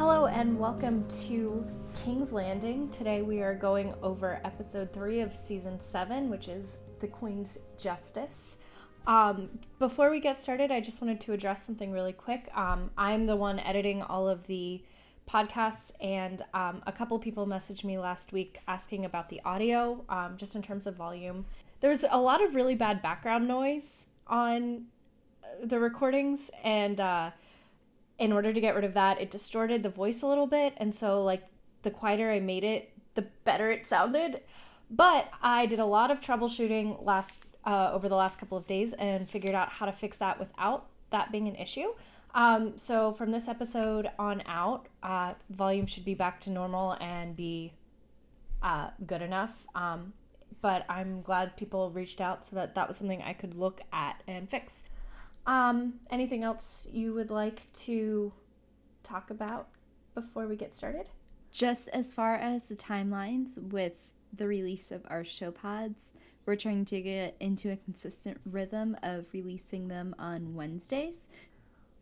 Hello and welcome to King's Landing. Today we are going over episode three of season seven, which is The Queen's Justice. Um, before we get started, I just wanted to address something really quick. Um, I'm the one editing all of the podcasts, and um, a couple people messaged me last week asking about the audio, um, just in terms of volume. There was a lot of really bad background noise on uh, the recordings, and uh, in order to get rid of that, it distorted the voice a little bit. And so, like, the quieter I made it, the better it sounded. But I did a lot of troubleshooting last uh, over the last couple of days and figured out how to fix that without that being an issue. Um, so from this episode on out, uh, volume should be back to normal and be uh, good enough. Um, but I'm glad people reached out so that that was something I could look at and fix. Um, anything else you would like to talk about before we get started? Just as far as the timelines with the release of our show pods, we're trying to get into a consistent rhythm of releasing them on Wednesdays.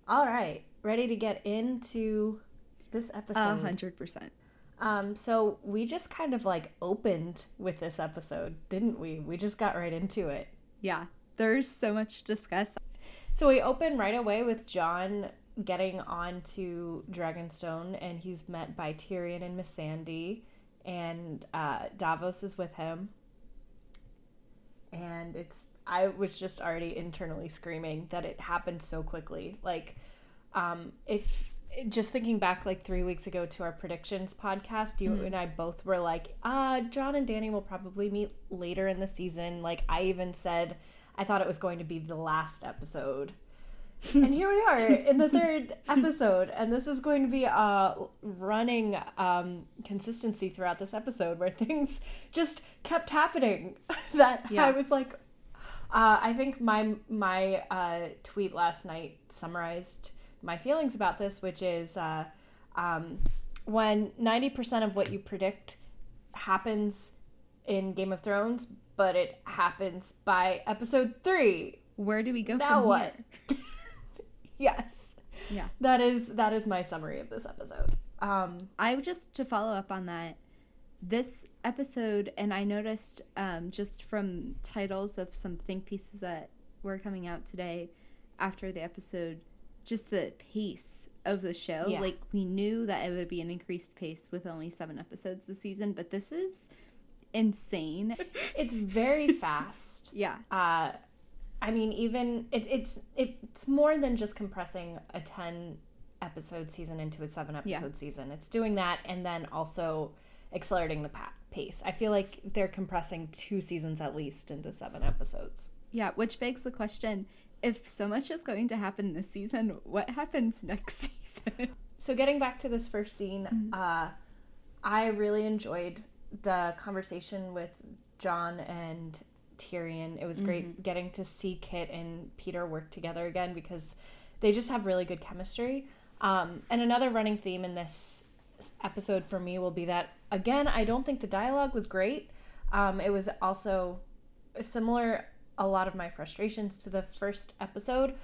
All right, ready to get into this episode? A hundred percent. Um, so we just kind of like opened with this episode, didn't we? We just got right into it. Yeah, there's so much to discuss. So we open right away with Jon getting onto Dragonstone, and he's met by Tyrion and Missandei, and uh, Davos is with him. And it's I was just already internally screaming that it happened so quickly. Like, um, if just thinking back like three weeks ago to our predictions podcast, you mm-hmm. and I both were like, uh, Jon and Danny will probably meet later in the season. Like, I even said I thought it was going to be the last episode. and here we are in the third episode, and this is going to be a running um, consistency throughout this episode where things just kept happening. that yeah. I was like, uh, I think my my uh, tweet last night summarized my feelings about this, which is uh, um, when ninety percent of what you predict happens in Game of Thrones, but it happens by episode three. Where do we go now? what? yes. Yeah. That is that is my summary of this episode. Um, I just to follow up on that. This episode, and I noticed um, just from titles of some think pieces that were coming out today after the episode, just the pace of the show. Yeah. Like we knew that it would be an increased pace with only seven episodes this season, but this is insane. it's very fast. yeah. Uh, I mean, even it, it's it's more than just compressing a ten episode season into a seven episode yeah. season. It's doing that and then also accelerating the pa- pace. I feel like they're compressing two seasons at least into seven episodes. Yeah, which begs the question: if so much is going to happen this season, what happens next season? So, getting back to this first scene, mm-hmm. uh, I really enjoyed the conversation with Jon and Tyrion. It was great mm-hmm. getting to see Kit and Peter work together again because they just have really good chemistry. Um, and another running theme in this episode for me will be that again, I don't think the dialogue was great. Um, it was also similar a lot of my frustrations to the first episode,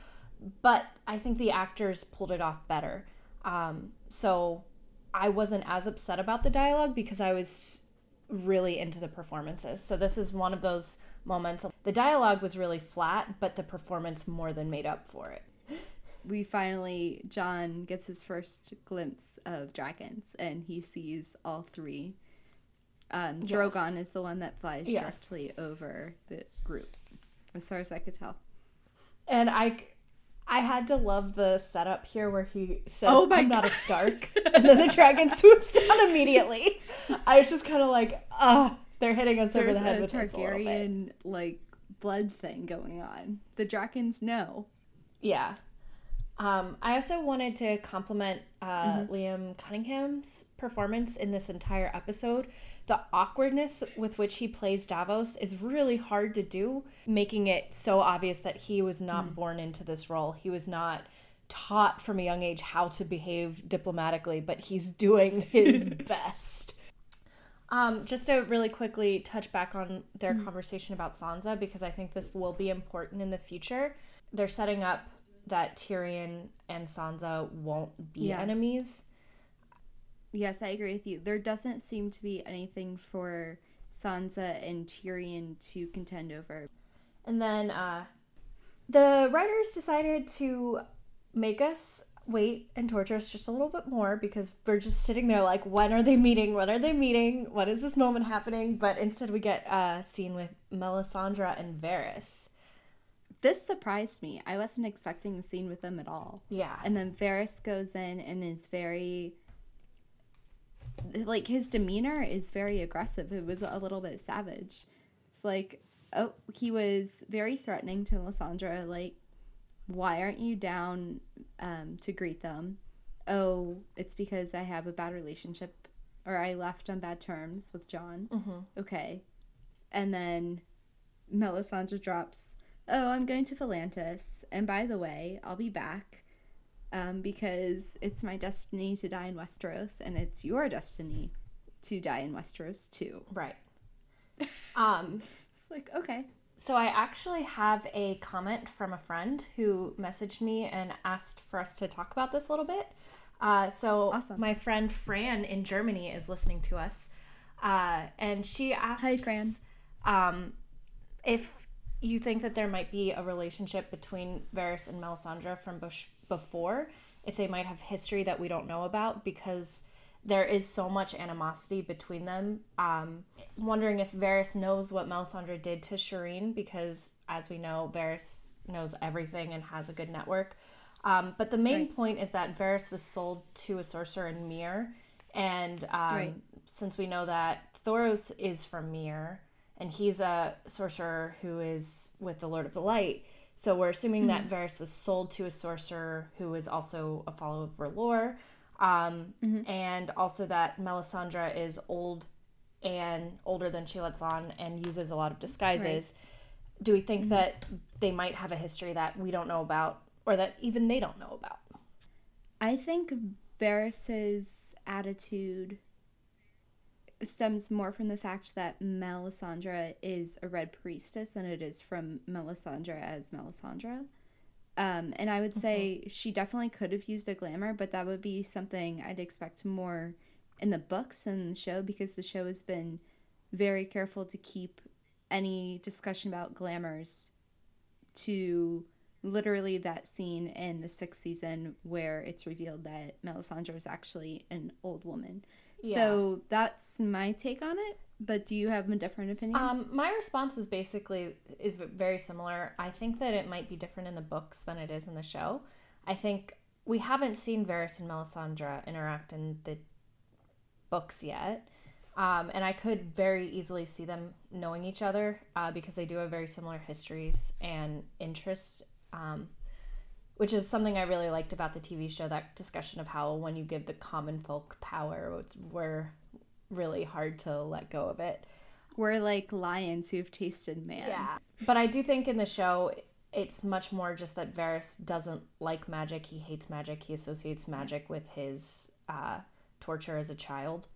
but I think the actors pulled it off better. Um, so I wasn't as upset about the dialogue because I was really into the performances. So this is one of those moments. The dialogue was really flat, but the performance more than made up for it. We finally, Jon gets his first glimpse of dragons and he sees all three. Um, Drogon yes. is the one that flies yes. directly over the group, as far as I could tell. And I, I had to love the setup here where he says, "Oh my I'm God. not a Stark," and then the dragon swoops down immediately. I was just kind of like, "Ah, oh, they're hitting us There's over the head with Targaryen like blood thing going on." The dragons know. Yeah. Um, I also wanted to compliment uh, mm-hmm. Liam Cunningham's performance in this entire episode the awkwardness with which he plays Davos is really hard to do, making it so obvious that he was not mm. born into this role. He was not taught from a young age how to behave diplomatically, but he's doing his best. Um, just to really quickly touch back on their mm. conversation about Sansa, because I think this will be important in the future. They're setting up that Tyrion and Sansa won't be yeah. enemies Yes, I agree with you. There doesn't seem to be anything for Sansa and Tyrion to contend over. And then uh, the writers decided to make us wait and torture us just a little bit more because we're just sitting there like, when are they meeting? When are they meeting? What is this moment happening? But instead, we get a scene with Melisandre and Varys. This surprised me. I wasn't expecting the scene with them at all. Yeah. And then Varys goes in and is very like his demeanor is very aggressive. It was a little bit savage. It's like oh, he was very threatening to Melisandre like why aren't you down um, to greet them? Oh, it's because I have a bad relationship or I left on bad terms with Jon. Mm-hmm. Okay. And then Melisandre drops, Oh, I'm going to Volantis. And by the way, I'll be back um, because it's my destiny to die in Westeros and it's your destiny to die in Westeros too. Right. Um, It's like, okay. So I actually have a comment from a friend who messaged me and asked for us to talk about this a little bit. Uh, so Awesome. my friend Fran in Germany is listening to us, uh, and she asks, Hi, Fran. um, if you think that there might be a relationship between Varys and Melisandre from Bush before, if they might have history that we don't know about, because there is so much animosity between them. Um, wondering if Varys knows what Melisandre did to Shireen, because as we know, Varys knows everything and has a good network. Um, but the main Right. point is that Varys was sold to a sorcerer in Myr, and um, Right. since we know that Thoros is from Myr, and he's a sorcerer who is with the Lord of the Light, so we're assuming that mm-hmm. Varys was sold to a sorcerer who is also a follower of R'hllor, um, mm-hmm. and also that Melisandre is old and older than she lets on and uses a lot of disguises. Do we think mm-hmm. that they might have a history that we don't know about, or that even they don't know about? I think Varys's attitude stems more from the fact that Melisandre is a red priestess than it is from Melisandre as Melisandre. Um, and I would say she definitely could have used a glamour, but that would be something I'd expect more in the books and the show because the show has been very careful to keep any discussion about glamours to literally that scene in the sixth season where it's revealed that Melisandre is actually an old woman. So that's my take on it. But do you have a different opinion? Um, my response was basically is very similar. I think that it might be different in the books than it is in the show. I think we haven't seen Varys and Melisandre interact in the books yet. Um, and I could very easily see them knowing each other uh, because they do have very similar histories and interests, um, which is something I really liked about the TV show. That discussion of how when you give the common folk power, it's, we're really hard to let go of it. We're like lions who've tasted man. Yeah. But I do think in the show, it's much more just that Varys doesn't like magic. He hates magic. He associates magic with his uh, torture as a child.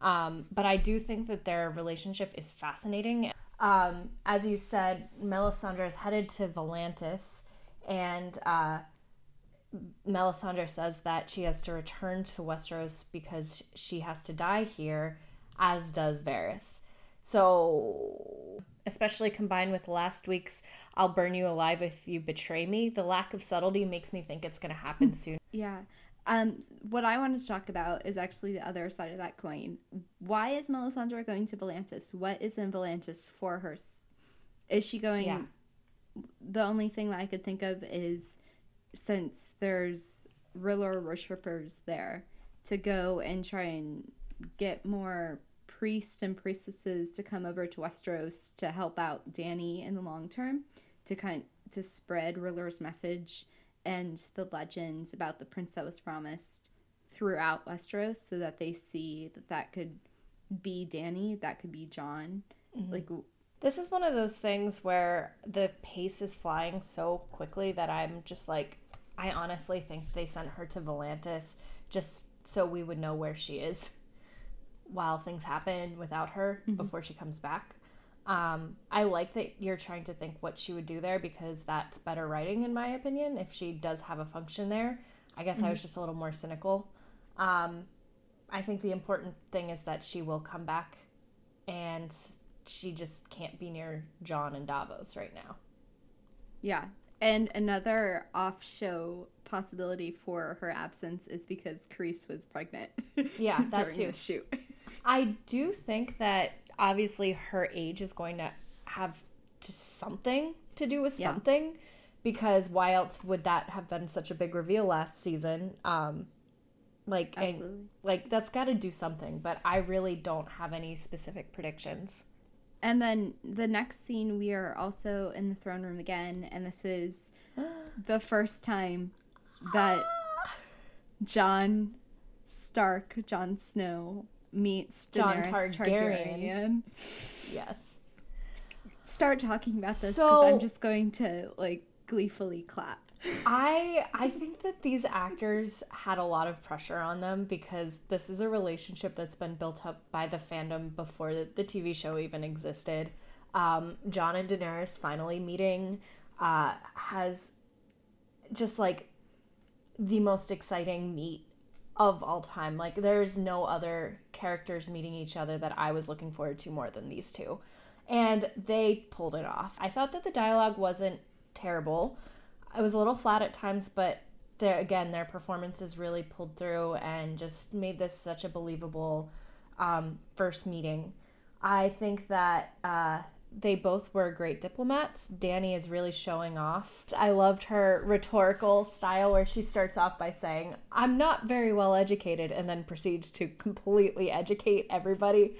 Um, but I do think that their relationship is fascinating. Um, as you said, Melisandre is headed to Volantis, and uh, Melisandre says that she has to return to Westeros because she has to die here, as does Varys. So, especially combined with last week's I'll burn you alive if you betray me, the lack of subtlety makes me think it's going to happen soon. Yeah. Um, what I wanted to talk about is actually the other side of that coin. Why is Melisandre going to Volantis? What is in Volantis for her? Is she going? Yeah. The only thing that I could think of is since there's R'hllor worshippers there to go and try and get more priests and priestesses to come over to Westeros to help out Danny in the long term to kind to spread R'hllor's message and the legends about the prince that was promised throughout Westeros so that they see that that could be Danny, that could be Jon. Mm-hmm. Like This is one of those things where the pace is flying so quickly that I'm just like, I honestly think they sent her to Volantis just so we would know where she is while things happen without her before she comes back. Um, I like that you're trying to think what she would do there because that's better writing, in my opinion, if she does have a function there. I guess I was just a little more cynical. Um, I think the important thing is that she will come back and she just can't be near Jon and Davos right now. Yeah. And another off show possibility for her absence is because Carice was pregnant. Yeah, that during too. the shoot. I do think that obviously her age is going to have to something to do with Yeah. something because why else would that have been such a big reveal last season? Um like and- like that's got to do something, but I really don't have any specific predictions. And then the next scene, we are also in the throne room again, and this is the first time that Jon Stark, Jon Snow, meets Daenerys Targaryen. Targaryen. Yes. Start talking about this because So- I'm just going to like gleefully clap. I I think that these actors had a lot of pressure on them because this is a relationship that's been built up by the fandom before the, the TV show even existed. Um, Jon and Daenerys finally meeting uh, has just like the most exciting meet of all time. Like there's no other characters meeting each other that I was looking forward to more than these two. And they pulled it off. I thought that the dialogue wasn't terrible. It was a little flat at times, but their again their performances really pulled through and just made this such a believable um, first meeting. I think that uh, they both were great diplomats. Danny is really showing off. I loved her rhetorical style where she starts off by saying, I'm not very well educated, and then proceeds to completely educate everybody.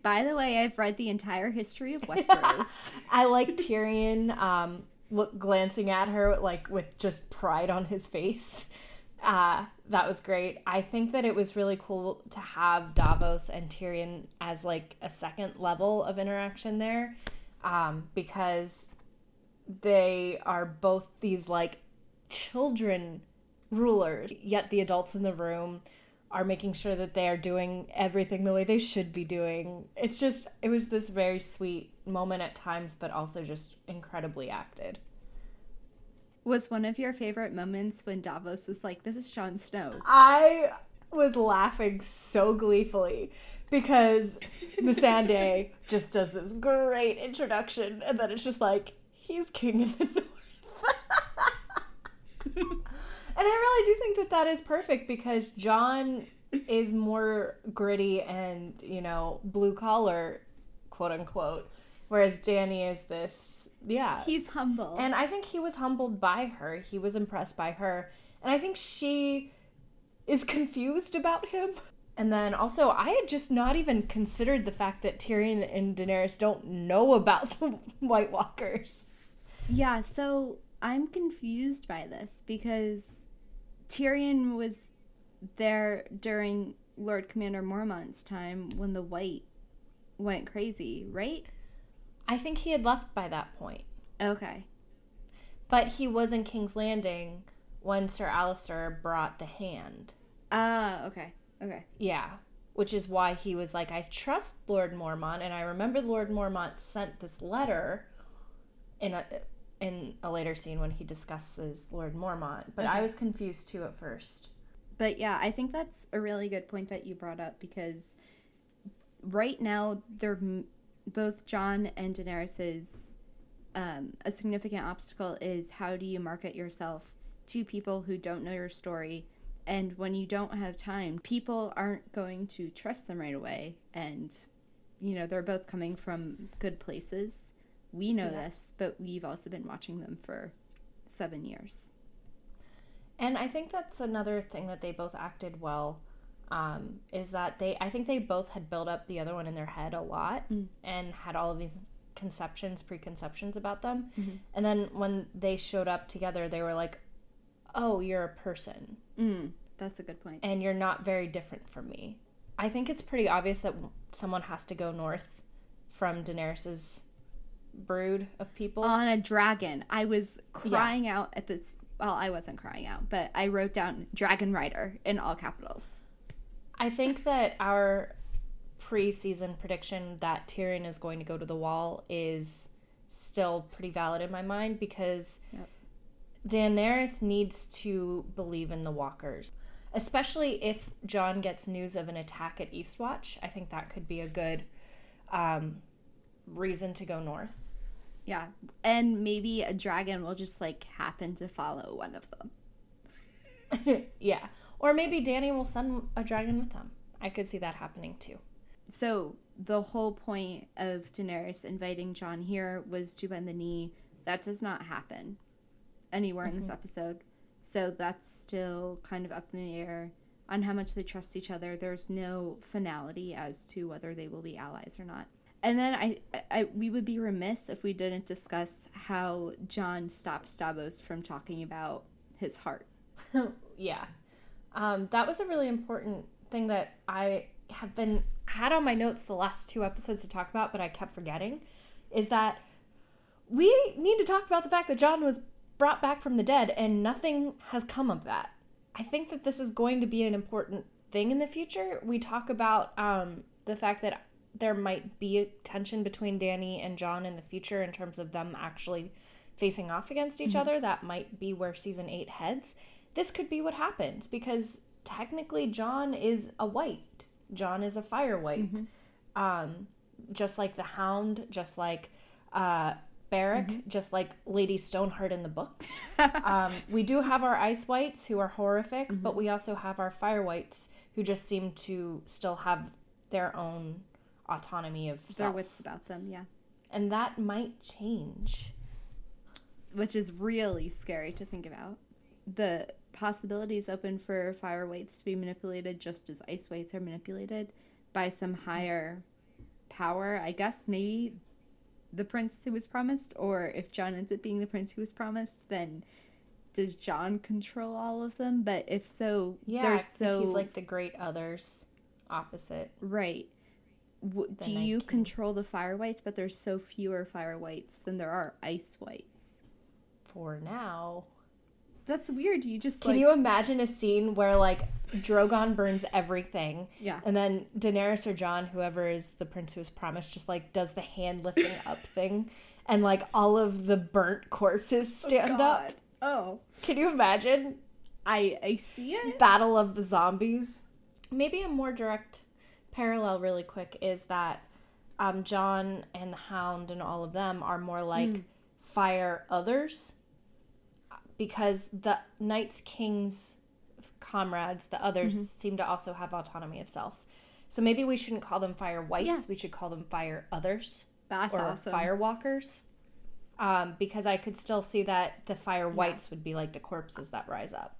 By the way, I've read the entire history of Westeros. I like Tyrion um, look glancing at her like with just pride on his face. Uh, that was great. I think that it was really cool to have Davos and Tyrion as like a second level of interaction there, um, because they are both these like children rulers, yet the adults in the room are making sure that they are doing everything the way they should be doing. It's just, it was this very sweet moment at times, but also just incredibly acted. Was one of your favorite moments when Davos was like, "This is Jon Snow"? I was laughing so gleefully because Missandei just does this great introduction, and then it's just like, he's king of the north. and I really do think that that is perfect because Jon is more gritty and, you know, blue collar, quote unquote, whereas Danny is this, yeah. He's humble. And I think he was humbled by her. He was impressed by her. And I think she is confused about him. And then also, I had just not even considered the fact that Tyrion and Daenerys don't know about the White Walkers. Yeah, so I'm confused by this because Tyrion was there during Lord Commander Mormont's time when the White went crazy, right? I think he had left by that point. Okay. But he was in King's Landing when Sir Alliser brought the hand. Ah, okay. Okay. Yeah. Which is why he was like, I trust Lord Mormont. And I remember Lord Mormont sent this letter in a in a later scene when he discusses Lord Mormont. But I was confused too at first. But yeah, I think that's a really good point that you brought up because right now they're both Jon and Daenerys's um, a significant obstacle is how do you market yourself to people who don't know your story and when you don't have time people aren't going to trust them right away and you know they're both coming from good places we know Yeah. this but we've also been watching them for seven years And I think that's another thing that they both acted well. Um, is that they? I think they both had built up the other one in their head a lot Mm. and had all of these conceptions, preconceptions about them. Mhm. And then when they showed up together, they were like, "Oh, you're a person, mm, that's a good point. point and you're not very different from me." I think it's pretty obvious that someone has to go north from Daenerys's brood of people. on a dragon. I was crying out at this. Well, I wasn't crying out, but I wrote down Dragon Rider in all capitals. I think that our pre-season prediction that Tyrion is going to go to the wall is still pretty valid in my mind because Yep. Daenerys needs to believe in the walkers. especially if Jon gets news of an attack at Eastwatch. I think that could be a good um, reason to go north. Yeah. And maybe a dragon will just like happen to follow one of them. yeah. Or maybe Danny will send a dragon with them. I could see that happening too. So the whole point of Daenerys inviting Jon here was to bend the knee. That does not happen anywhere mm-hmm. in this mm-hmm. episode. So that's still kind of up in the air on how much they trust each other. There's no finality as to whether they will be allies or not. And then I, I, we would be remiss if we didn't discuss how Jon stopped Davos from talking about his heart. yeah, um, that was a really important thing that I have been had on my notes the last two episodes to talk about, but I kept forgetting. Is that we need to talk about the fact that Jon was brought back from the dead and nothing has come of that. I think that this is going to be an important thing in the future. We talk about um, the fact that there might be a tension between Danny and Jon in the future in terms of them actually facing off against each mm-hmm. other. That might be where season eight heads. This could be what happens because technically Jon is a white. Jon is a fire white. Mm-hmm. Um, just like the Hound, just like uh, Beric, mm-hmm. just like Lady Stoneheart in the books. um, we do have our ice whites who are horrific, mm-hmm. but we also have our fire whites who just seem to still have their own autonomy of their self. wits about them. Yeah, and that might change, which is really scary to think about. The possibilities open for fire whites to be manipulated just as ice whites are manipulated by some higher power. I guess maybe the prince who was promised, or if Jon ends up being the prince who was promised, then does Jon control all of them? But if so, yeah, they're so he's like the great others opposite, right? W- do you control the fire whites? But there's so fewer fire whites than there are ice whites. For now, that's weird. You just can like... you imagine a scene where like Drogon burns everything, yeah, and then Daenerys or Jon, whoever is the prince who was promised, just like does the hand lifting up thing, and like all of the burnt corpses oh, stand oh, up. Oh, can you imagine? I I see it. Battle of the zombies. Maybe a more direct parallel, really quick, is that um, Jon and the Hound and all of them are more like mm. fire others because the Night's King's comrades, the others, mm-hmm. seem to also have autonomy of self. So maybe we shouldn't call them fire whites. Yeah. We should call them fire others. That's or awesome. Fire walkers. Um, because I could still see that the fire whites yeah. would be like the corpses that rise up.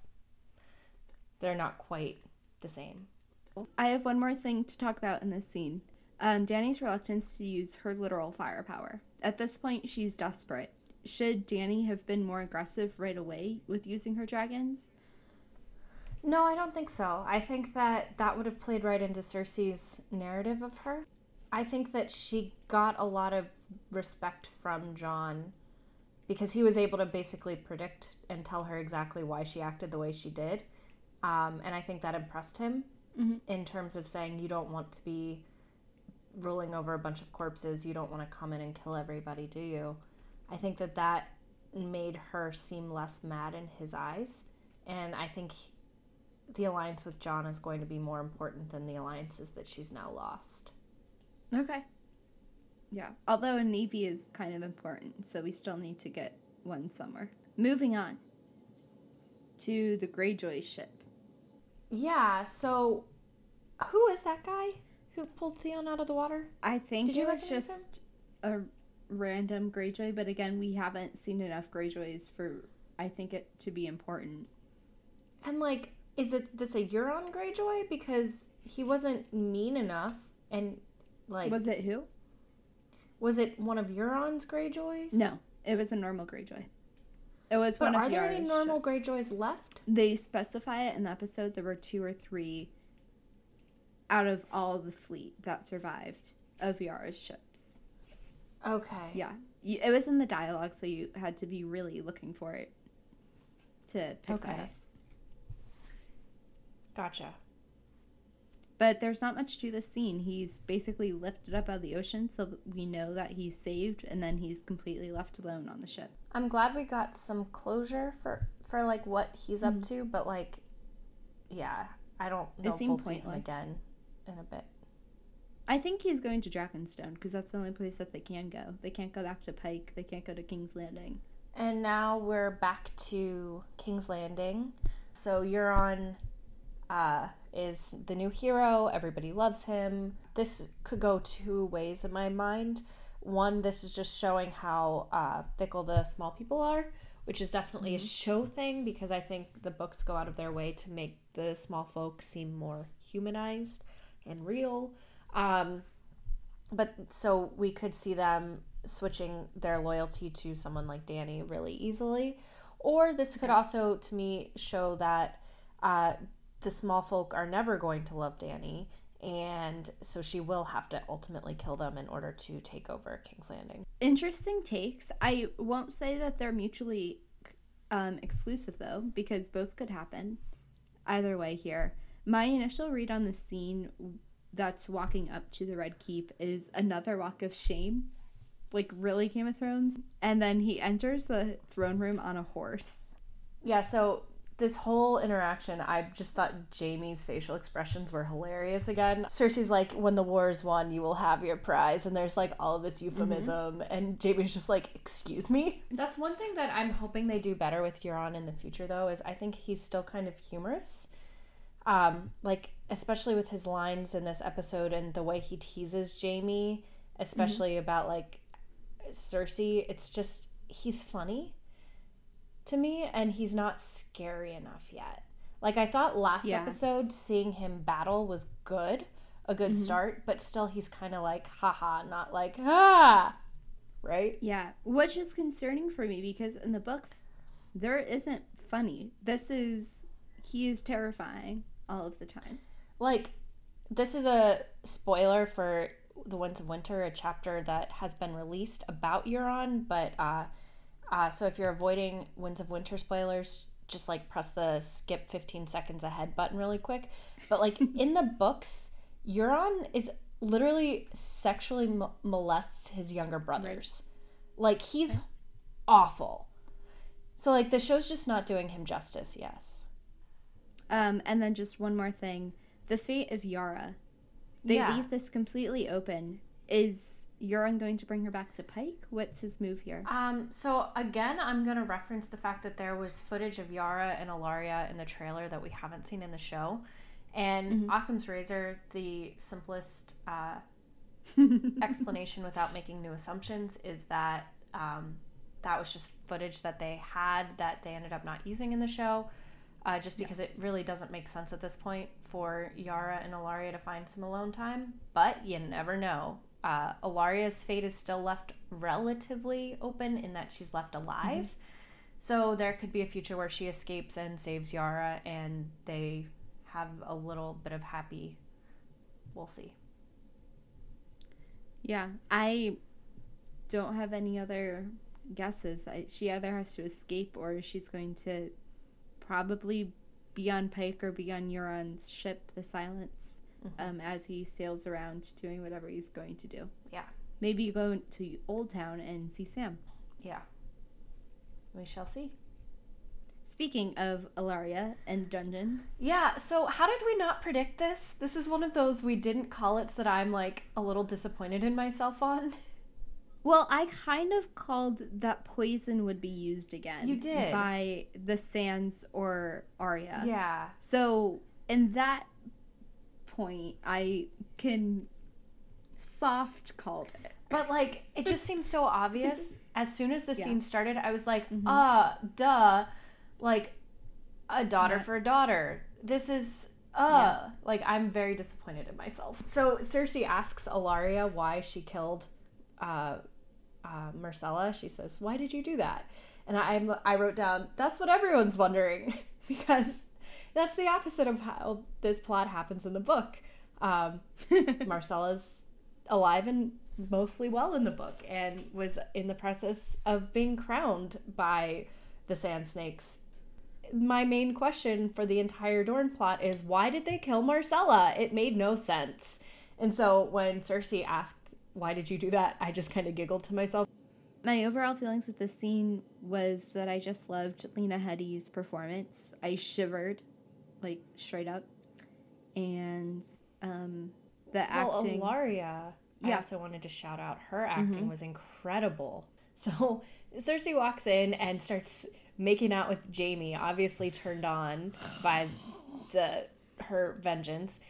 They're not quite the same. I have one more thing to talk about in this scene. Um, Danny's reluctance to use her literal firepower. At this point, she's desperate should Danny have been more aggressive right away with using her dragons? No, I don't think so. I think that that would have played right into Cersei's narrative of her. I think that she got a lot of respect from Jon because he was able to basically predict and tell her exactly why she acted the way she did. Um, and I think that impressed him mm-hmm. in terms of saying, you don't want to be ruling over a bunch of corpses. You don't want to come in and kill everybody, do you? I think that that made her seem less mad in his eyes. And I think the alliance with Jon is going to be more important than the alliances that she's now lost. Okay. Yeah. Although a navy is kind of important, so we still need to get one somewhere. Moving on to the Greyjoy ship. Yeah, so who is that guy who pulled Theon out of the water? I think Did it was just him? a random Greyjoy, but again, we haven't seen enough Greyjoys for I think it to be important. And like, is it that's a Euron Greyjoy because he wasn't mean enough and like was it who? Was it one of Euron's Greyjoys? No, it was a normal Greyjoy. It was but one of. Are there any normal ships. Greyjoys left? They specify it in the episode. There were two or three out of all the fleet that survived of Yara's ships. Okay. Yeah. You, it was in the dialogue, so you had to be really looking for it to pick okay. that up. Gotcha. But there's not much to this scene. He's basically lifted up out of the ocean, so we know that he's saved, and then he's completely left alone on the ship. I'm glad we got some closure for for like what he's mm-hmm. up to, but like yeah, I don't know It if we'll see him pointless. again in a bit. I think he's going to Dragonstone because that's the only place that they can go. They can't go back to Pike. They can't go to King's Landing. And now we're back to King's Landing. So Euron uh, is the new hero. Everybody loves him. This could go two ways in my mind. One, this is just showing how uh, fickle the small people are, which is definitely a show thing because I think the books go out of their way to make the small folk seem more humanized and real. Um, but so we could see them switching their loyalty to someone like Danny really easily. Or this could also, to me, show that uh, the small folk are never going to love Danny, and so she will have to ultimately kill them in order to take over King's Landing. Interesting takes. I won't say that they're mutually um, exclusive though, because both could happen. Either way, here. My initial read on the scene that's walking up to the Red Keep is another walk of shame, like really Game of Thrones. And then he enters the throne room on a horse. Yeah, so this whole interaction, I just thought Jaime's facial expressions were hilarious again. Cersei's like, when the war is won, you will have your prize. And there's like all of this euphemism. And Jaime's just like, excuse me? That's one thing that I'm hoping they do better with Euron in the future, though, is I think he's still kind of humorous. Um, like, especially with his lines in this episode and the way he teases Jaime, especially about like Cersei. It's just, he's funny to me and he's not scary enough yet. Like I thought last Yeah. episode seeing him battle was good, a good start, but still he's kind of like haha, not like ah. Right? Yeah, which is concerning for me because in the books, there isn't funny. This is, he is terrifying all of the time. Like this is a spoiler for The Winds of Winter, a chapter that has been released about Euron, but uh uh so if you're avoiding Winds of Winter spoilers, just like press the skip 15 seconds ahead button really quick. But like in the books, Euron is literally sexually mo- molests his younger brothers. Like he's awful. So like the show's just not doing him justice, yes. Um, and then just one more thing the fate of Yara. They Yeah. leave this completely open. Is Euron going to bring her back to Pike? What's his move here? Um, so again, I'm gonna reference the fact that there was footage of Yara and Ellaria in the trailer that we haven't seen in the show, and Occam's Razor, the simplest uh, explanation without making new assumptions, is that um, that was just footage that they had that they ended up not using in the show. Uh, just because it really doesn't make sense at this point for Yara and Ellaria to find some alone time, but you never know. Uh, Ellaria's fate is still left relatively open in that she's left alive. So there could be a future where she escapes and saves Yara and they have a little bit of happy. We'll see. Yeah, I don't have any other guesses. I, she either has to escape or she's going to probably be on Pike or be on Euron's ship, the Silence, um, as he sails around doing whatever he's going to do. Yeah. Maybe go to Old Town and see Sam. Yeah. We shall see. Speaking of Ellaria and Dungeon, Yeah, so how did we not predict this? This is one of those we didn't call it that I'm like a little disappointed in myself on. well, I kind of called that poison would be used again. You did. by the Sands or Arya. Yeah. So, in that point, I can soft called it. But like it just seems so obvious. As soon as the Yeah. scene started, I was like, ah, duh. Like a daughter Yeah. for a daughter. This is uh like I'm very disappointed in myself. So Cersei asks Ellaria why she killed uh uh Myrcella. She says, Why did you do that? And I I wrote down, that's what everyone's wondering because that's the opposite of how this plot happens in the book. Um, Myrcella's alive and mostly well in the book and was in the process of being crowned by the Sand Snakes. My main question for the entire Dorne plot is why did they kill Myrcella? It made no sense. And so when Cersei asked, Why did you do that? I just kind of giggled to myself. My overall feelings with this scene was that I just loved Lena Headey's performance. I shivered like straight up. And um, the Well, acting. Ellaria, I Yeah. also wanted to shout out her acting Mhm. was incredible. So Cersei walks in and starts making out with Jaime, obviously turned on by the her vengeance.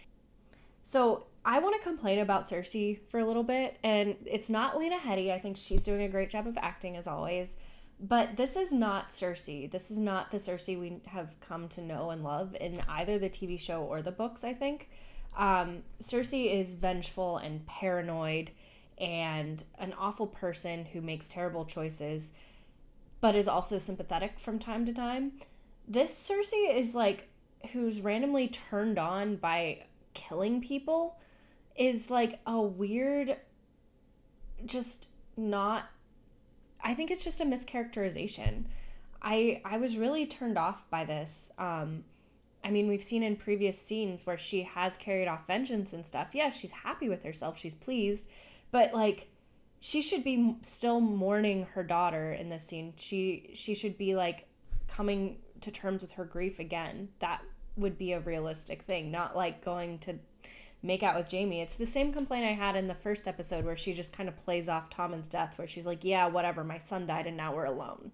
So I want to complain about Cersei for a little bit, and it's not Lena Headey. I think she's doing a great job of acting as always. But this is not Cersei. This is not the Cersei we have come to know and love in either the TV show or the books, I think. Um, Cersei is vengeful and paranoid and an awful person who makes terrible choices, but is also sympathetic from time to time. This Cersei is like, who's randomly turned on by killing people, is like a weird, just not. I think it's just a mischaracterization. I I was really turned off by this. Um, I mean, we've seen in previous scenes where she has carried off vengeance and stuff. Yeah, she's happy with herself. She's pleased, but like she should be still mourning her daughter in this scene. She she should be like coming to terms with her grief again. That would be a realistic thing, not like going to make out with Jaime. It's the same complaint I had in the first episode where she just kind of plays off Tommen's death where she's like, "Yeah, whatever, my son died and now we're alone."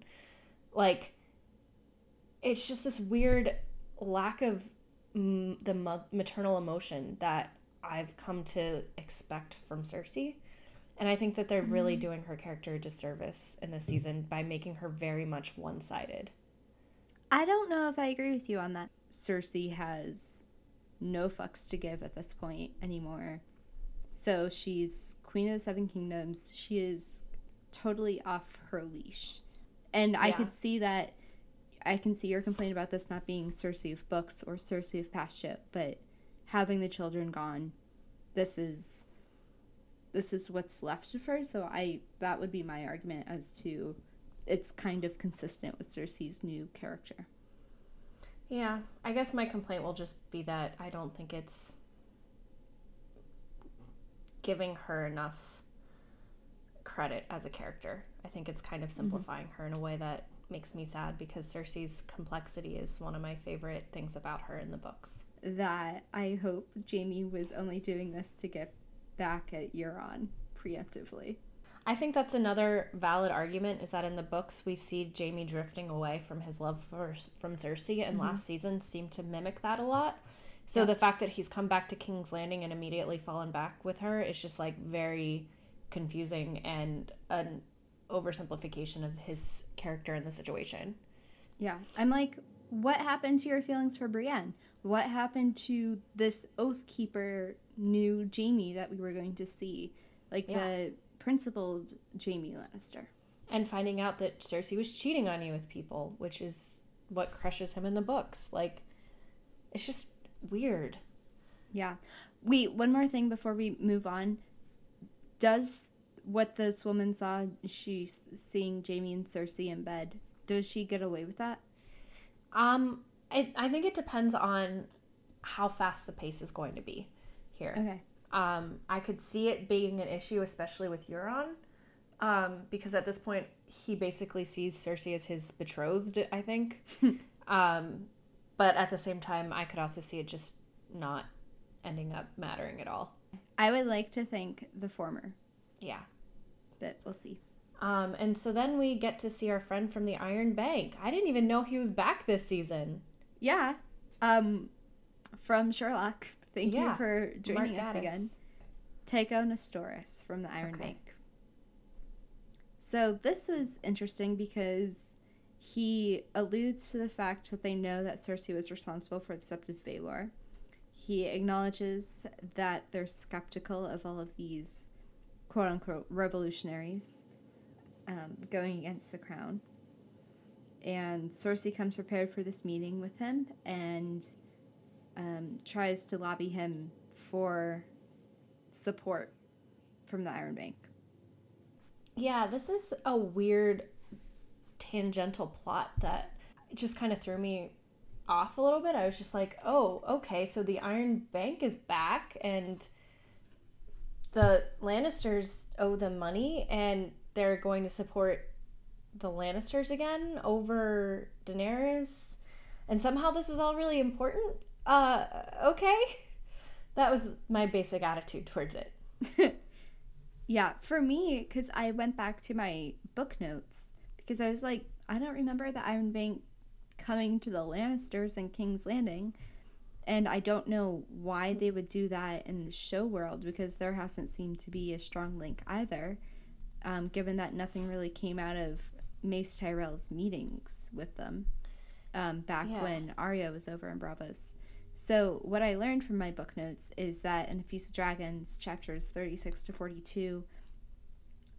Like it's just this weird lack of mm, the mo- maternal emotion that I've come to expect from Cersei. And I think that they're really doing her character a disservice in this season by making her very much one sided. I don't know if I agree with you on that. Cersei has no fucks to give at this point anymore. So she's Queen of the Seven Kingdoms. She is totally off her leash. And I could see that. I can see your complaint about this not being Cersei of books or Cersei of past ship, but having the children gone, this is this is what's left of her. So I that would be my argument as to it's kind of consistent with Cersei's new character. Yeah, I guess my complaint will just be that I don't think it's giving her enough credit as a character. I think it's kind of mm-hmm. simplifying her in a way that makes me sad because Cersei's complexity is one of my favorite things about her in the books. that I hope Jaime was only doing this to get back at Euron preemptively. I think that's another valid argument is that in the books we see Jaime drifting away from his love for from Cersei and mm-hmm. last season seemed to mimic that a lot. So Yeah. the fact that he's come back to King's Landing and immediately fallen back with her is just like very confusing and an oversimplification of his character in the situation. Yeah, I'm like, what happened to your feelings for Brienne? What happened to this Oath Keeper new Jaime that we were going to see? Like the principled Jaime Lannister. And finding out that Cersei was cheating on you with people, which is what crushes him in the books. Like it's just weird. Yeah. Wait, one more thing before we move on. Does what this woman saw, she's seeing Jaime and Cersei in bed, does she get away with that? Um, it, I think it depends on how fast the pace is going to be here. Okay. Um, I could see it being an issue, especially with Euron, um, because at this point he basically sees Cersei as his betrothed. I think, um, but at the same time, I could also see it just not ending up mattering at all. I would like to think the former, Yeah. but we'll see. Um, and so then we get to see our friend from the Iron Bank. I didn't even know he was back this season. Yeah. Um, from Sherlock. Thank Yeah. you for joining Mark us Gatiss. again. Tycho Nestoris from the Iron Okay. Bank. So this was interesting because he alludes to the fact that they know that Cersei was responsible for the Sept of Baelor. He acknowledges that they're skeptical of all of these quote unquote revolutionaries um, going against the crown. And Cersei comes prepared for this meeting with him and um, tries to lobby him for support from the Iron Bank. Yeah, this is a weird tangential plot that just kind of threw me off a little bit. I was just like, oh, okay, so the Iron Bank is back and the Lannisters owe them money and they're going to support the Lannisters again over Daenerys. and somehow this is all really important. Uh, okay. That was my basic attitude towards it. yeah, for me, because I went back to my book notes because I was like, I don't remember the Iron Bank coming to the Lannisters and King's Landing. And I don't know why they would do that in the show world because there hasn't seemed to be a strong link either, um, given that nothing really came out of Mace Tyrell's meetings with them um, back yeah. when Arya was over in Braavos. So, what I learned from my book notes is that in A Feast of Dragons, chapters 36 to 42,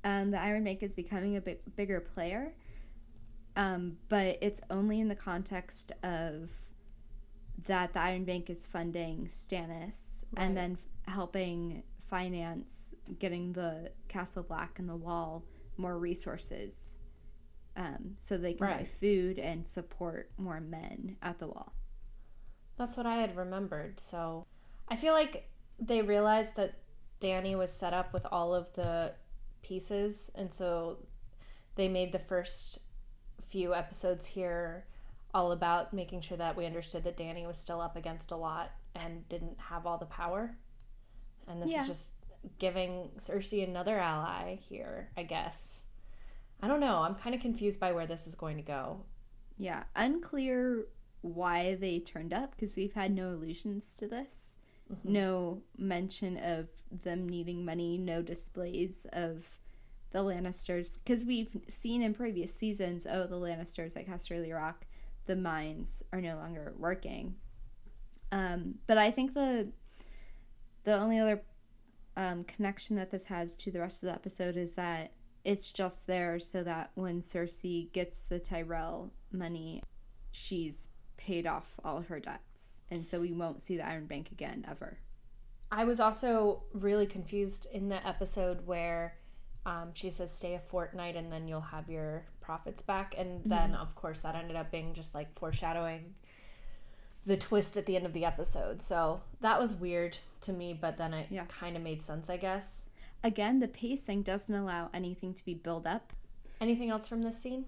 um, the Iron Bank is becoming a bigger player, um, but it's only in the context of that the Iron Bank is funding Stannis right. and then f- helping finance getting the Castle Black and the Wall more resources um, so they can right. buy food and support more men at the wall. That's what I had remembered. So I feel like they realized that Danny was set up with all of the pieces, and so they made the first few episodes here all about making sure that we understood that Danny was still up against a lot and didn't have all the power. And this yeah. is just giving Cersei another ally here, I guess. I don't know. I'm kind of confused by where this is going to go. Yeah, unclear why they turned up because we've had no allusions to this. Mm-hmm. No mention of them needing money, no displays of the Lannisters because we've seen in previous seasons, oh, the Lannisters at Casterly Rock, the mines are no longer working. Um, but I think the the only other um, connection that this has to the rest of the episode is that it's just there so that when Cersei gets the Tyrell money, she's paid off all of her debts. And so we won't see the Iron Bank again ever. I was also really confused in the episode where um, she says, stay a fortnight and then you'll have your profits back. And mm-hmm. then, of course, that ended up being just like foreshadowing the twist at the end of the episode. So that was weird to me, but then it yeah. kind of made sense, I guess. Again, the pacing doesn't allow anything to be built up. Anything else from this scene?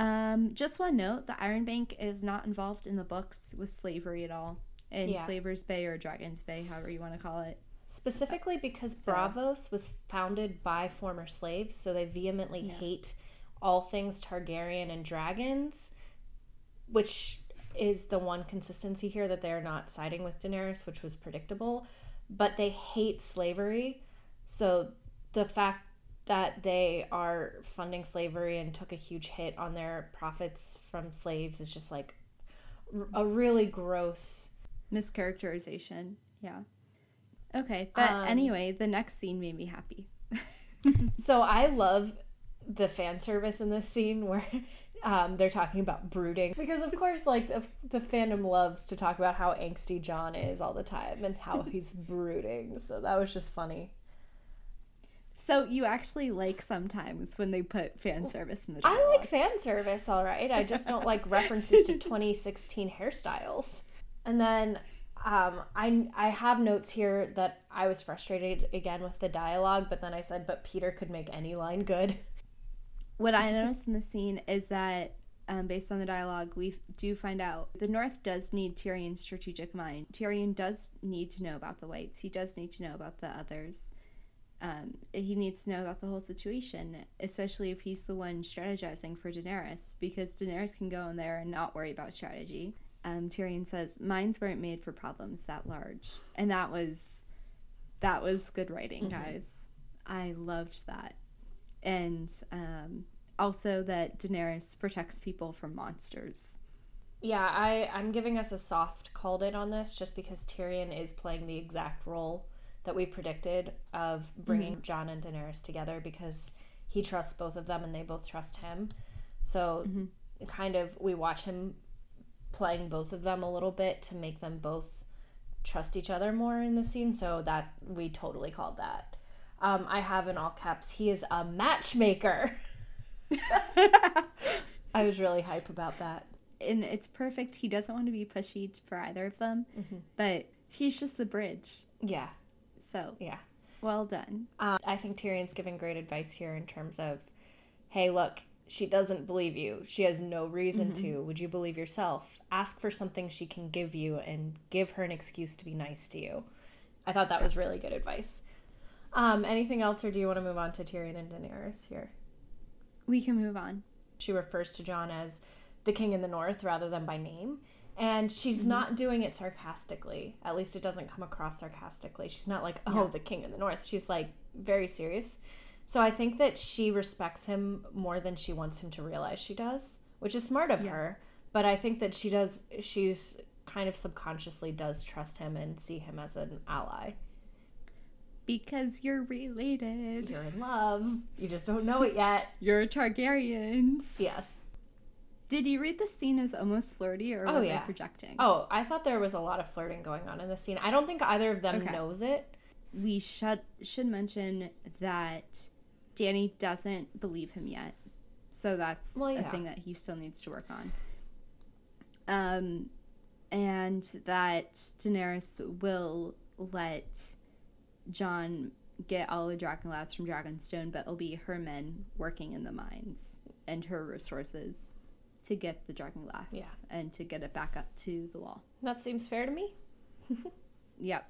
Um, just one note: the Iron Bank is not involved in the books with slavery at all in yeah. Slaver's Bay or Dragon's Bay, however you want to call it. Specifically because so. Braavos was founded by former slaves, so they vehemently yeah. hate all things Targaryen and dragons, which is the one consistency here that they're not siding with Daenerys, which was predictable. But they hate slavery, so the fact that they are funding slavery and took a huge hit on their profits from slaves is just like a really gross mischaracterization. Yeah. Okay, but um, anyway, the next scene made me happy. so I love the fan service in this scene where um, they're talking about brooding because of course like the, the, fandom loves to talk about how angsty Jon is all the time and how he's brooding. So that was just funny. So you actually like sometimes when they put fan service in the dialogue. I like fan service, all right. I just don't like references to 2016 hairstyles. And then um, I I have notes here that I was frustrated again with the dialogue, but then I said, but Peter could make any line good. What I noticed in the scene is that um, based on the dialogue, we do find out the North does need Tyrion's strategic mind. Tyrion does need to know about the Whites. He does need to know about the others um, he needs to know about the whole situation, especially if he's the one strategizing for Daenerys, because Daenerys can go in there and not worry about strategy. Um, Tyrion says, "Minds weren't made for problems that large," and that was that was good writing, mm-hmm. guys. I loved that, and um, also that Daenerys protects people from monsters. Yeah, I I'm giving us a soft called it on this just because Tyrion is playing the exact role that we predicted of bringing mm-hmm. Jon and Daenerys together because he trusts both of them and they both trust him. So mm-hmm. kind of we watch him playing both of them a little bit to make them both trust each other more in the scene. So that we totally called that. Um, I have in all caps, he is a matchmaker. I was really hype about that. And it's perfect. He doesn't want to be pushy for either of them, mm-hmm. but he's just the bridge. Yeah. So yeah, well done. Um, I think Tyrion's giving great advice here in terms of, hey, look, she doesn't believe you. She has no reason mm-hmm. to. Would you believe yourself? Ask for something she can give you and give her an excuse to be nice to you. I thought that was really good advice. Um, anything else, or do you want to move on to Tyrion and Daenerys here? We can move on. She refers to Jon as the king in the north rather than by name. And she's mm-hmm. not doing it sarcastically. At least it doesn't come across sarcastically. She's not like, oh, yeah. the king of the north. She's like very serious. So I think that she respects him more than she wants him to realize she does, which is smart of yeah. her. But I think that she does, she's kind of subconsciously does trust him and see him as an ally. Because you're related. You're in love. You just don't know it yet. You're Targaryens. Yes. Did you read the scene as almost flirty or oh, was yeah. I projecting? Oh, I thought there was a lot of flirting going on in the scene. I don't think either of them okay. knows it. We should should mention that Danny doesn't believe him yet. So that's well, yeah. a thing that he still needs to work on. Um, and that Daenerys will let Jon get all the dragon glass from Dragonstone, but it'll be her men working in the mines and her resources to get the dragon glass yeah. and to get it back up to the wall. That seems fair to me. yep.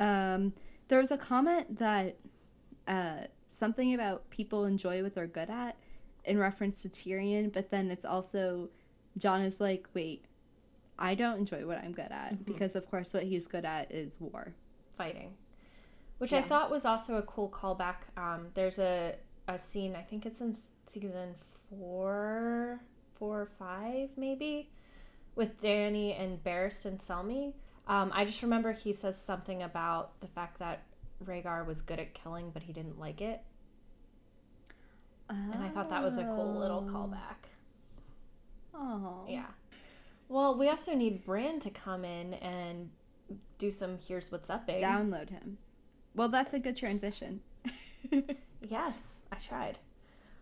Um, there was a comment that uh, something about people enjoy what they're good at in reference to Tyrion, but then it's also Jon is like, wait, I don't enjoy what I'm good at mm-hmm. because of course what he's good at is war, fighting, which yeah. I thought was also a cool callback. Um, there's a a scene I think it's in season four, four or five maybe, with Danny and Barristan and Selmy. Um, I just remember he says something about the fact that Rhaegar was good at killing, but he didn't like it. Oh. And I thought that was a cool little oh. callback. Oh. Yeah. Well, we also need Bran to come in and do some here's what's up. Download him. Well, that's a good transition. yes, I tried.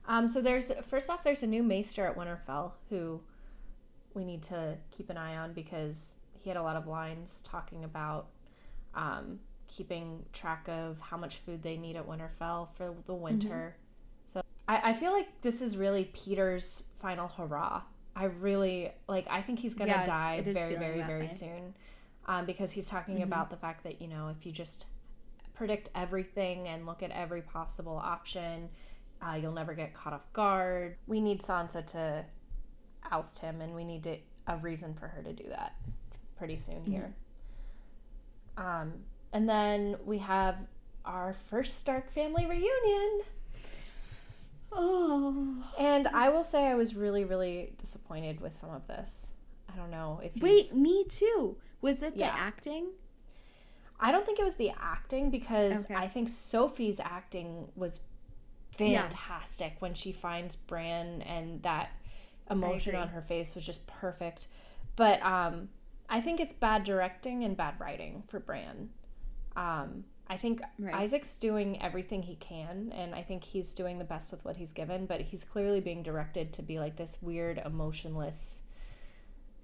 Um, so there's first off, there's a new Maester at Winterfell who we need to keep an eye on because he had a lot of lines talking about um, keeping track of how much food they need at Winterfell for the winter. Mm-hmm. So I, I feel like this is really Peter's final hurrah. I really like. I think he's gonna yeah, die very, very, very way. soon, um, because he's talking mm-hmm. about the fact that you know if you just predict everything and look at every possible option, uh, you'll never get caught off guard. We need Sansa to oust him, and we need to, a reason for her to do that pretty soon mm-hmm. here. Um, and then we have our first Stark family reunion. Oh. And I will say I was really, really disappointed with some of this. I don't know if Wait, me too. Was it yeah. the acting? I don't think it was the acting because okay. I think Sophie's acting was fantastic yeah. when she finds Bran and that emotion on her face was just perfect. But um I think it's bad directing and bad writing for Bran. Um, I think right. Isaac's doing everything he can, and I think he's doing the best with what he's given, but he's clearly being directed to be like this weird, emotionless.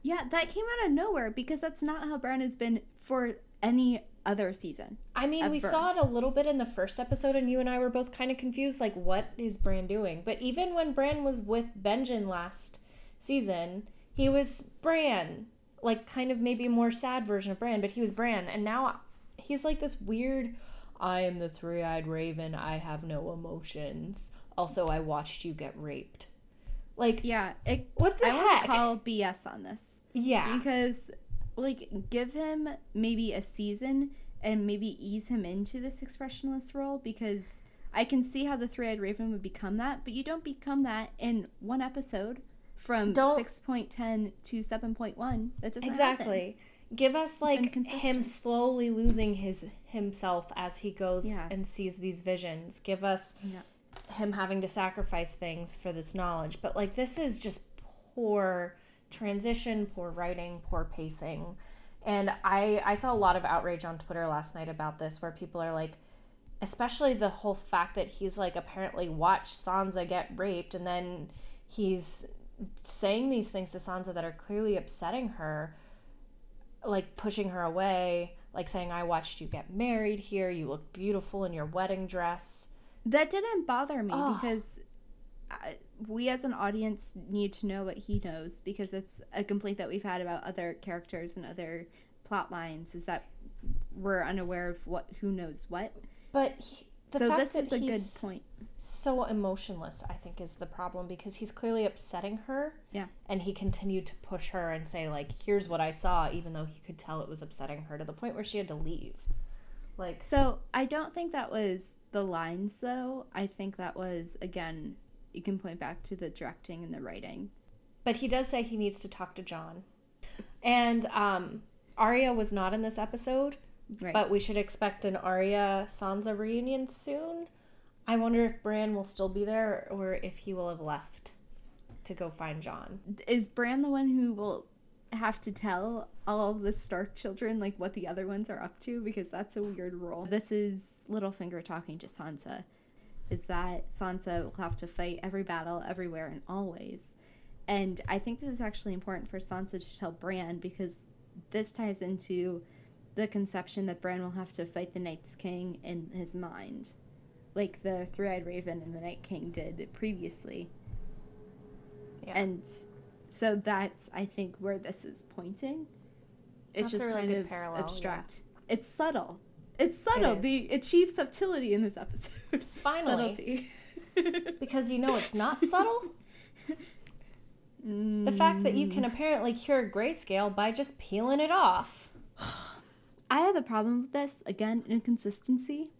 Yeah, that came out of nowhere because that's not how Bran has been for any other season. I mean, we saw it a little bit in the first episode, and you and I were both kind of confused like, what is Bran doing? But even when Bran was with Benjen last season, he was Bran. Like, kind of maybe a more sad version of Bran, but he was Bran. And now He's like this weird, I am the three eyed raven, I have no emotions. Also, I watched you get raped. Like, yeah, it, what the I heck? call BS on this. Yeah. Because, like, give him maybe a season and maybe ease him into this expressionless role because I can see how the three eyed raven would become that, but you don't become that in one episode from 6.10 to 7.1. That doesn't exactly. Happen. Give us like him slowly losing his himself as he goes yeah. and sees these visions. Give us yeah. him having to sacrifice things for this knowledge. But like this is just poor transition, poor writing, poor pacing. And I I saw a lot of outrage on Twitter last night about this where people are like especially the whole fact that he's like apparently watched Sansa get raped and then he's saying these things to Sansa that are clearly upsetting her like pushing her away, like saying, I watched you get married here. You look beautiful in your wedding dress. That didn't bother me oh. because I, we as an audience need to know what he knows because it's a complaint that we've had about other characters and other plot lines is that we're unaware of what who knows what. But he, the so fact this that is a good he's point. so emotionless, I think, is the problem because he's clearly upsetting her. Yeah. And he continued to push her and say, like, here's what I saw, even though he could tell it was upsetting her to the point where she had to leave. Like, So I don't think that was the lines though. I think that was again you can point back to the directing and the writing. but he does say he needs to talk to Jon. And um, Arya was not in this episode, Right. but we should expect an Arya Sansa reunion soon. I wonder if Bran will still be there or if he will have left to go find Jon. is Bran the one who will have to tell all the Stark children like what the other ones are up to because that's a weird role. This is Littlefinger talking to Sansa. Is that Sansa will have to fight every battle everywhere and always. And I think this is actually important for Sansa to tell Bran because this ties into the conception that Bran will have to fight the Night's King in his mind. Like the Three Eyed Raven and the Night King did previously. Yeah. And so that's I think where this is pointing. It's That's a just really kind good of parallel, yeah. abstract. It's subtle. It's subtle. is. The it achieves subtlety in this episode. Finally. Subtlety. Because you know it's not subtle. The fact that you can apparently cure grayscale by just peeling it off. I have a problem with this. Again, inconsistency.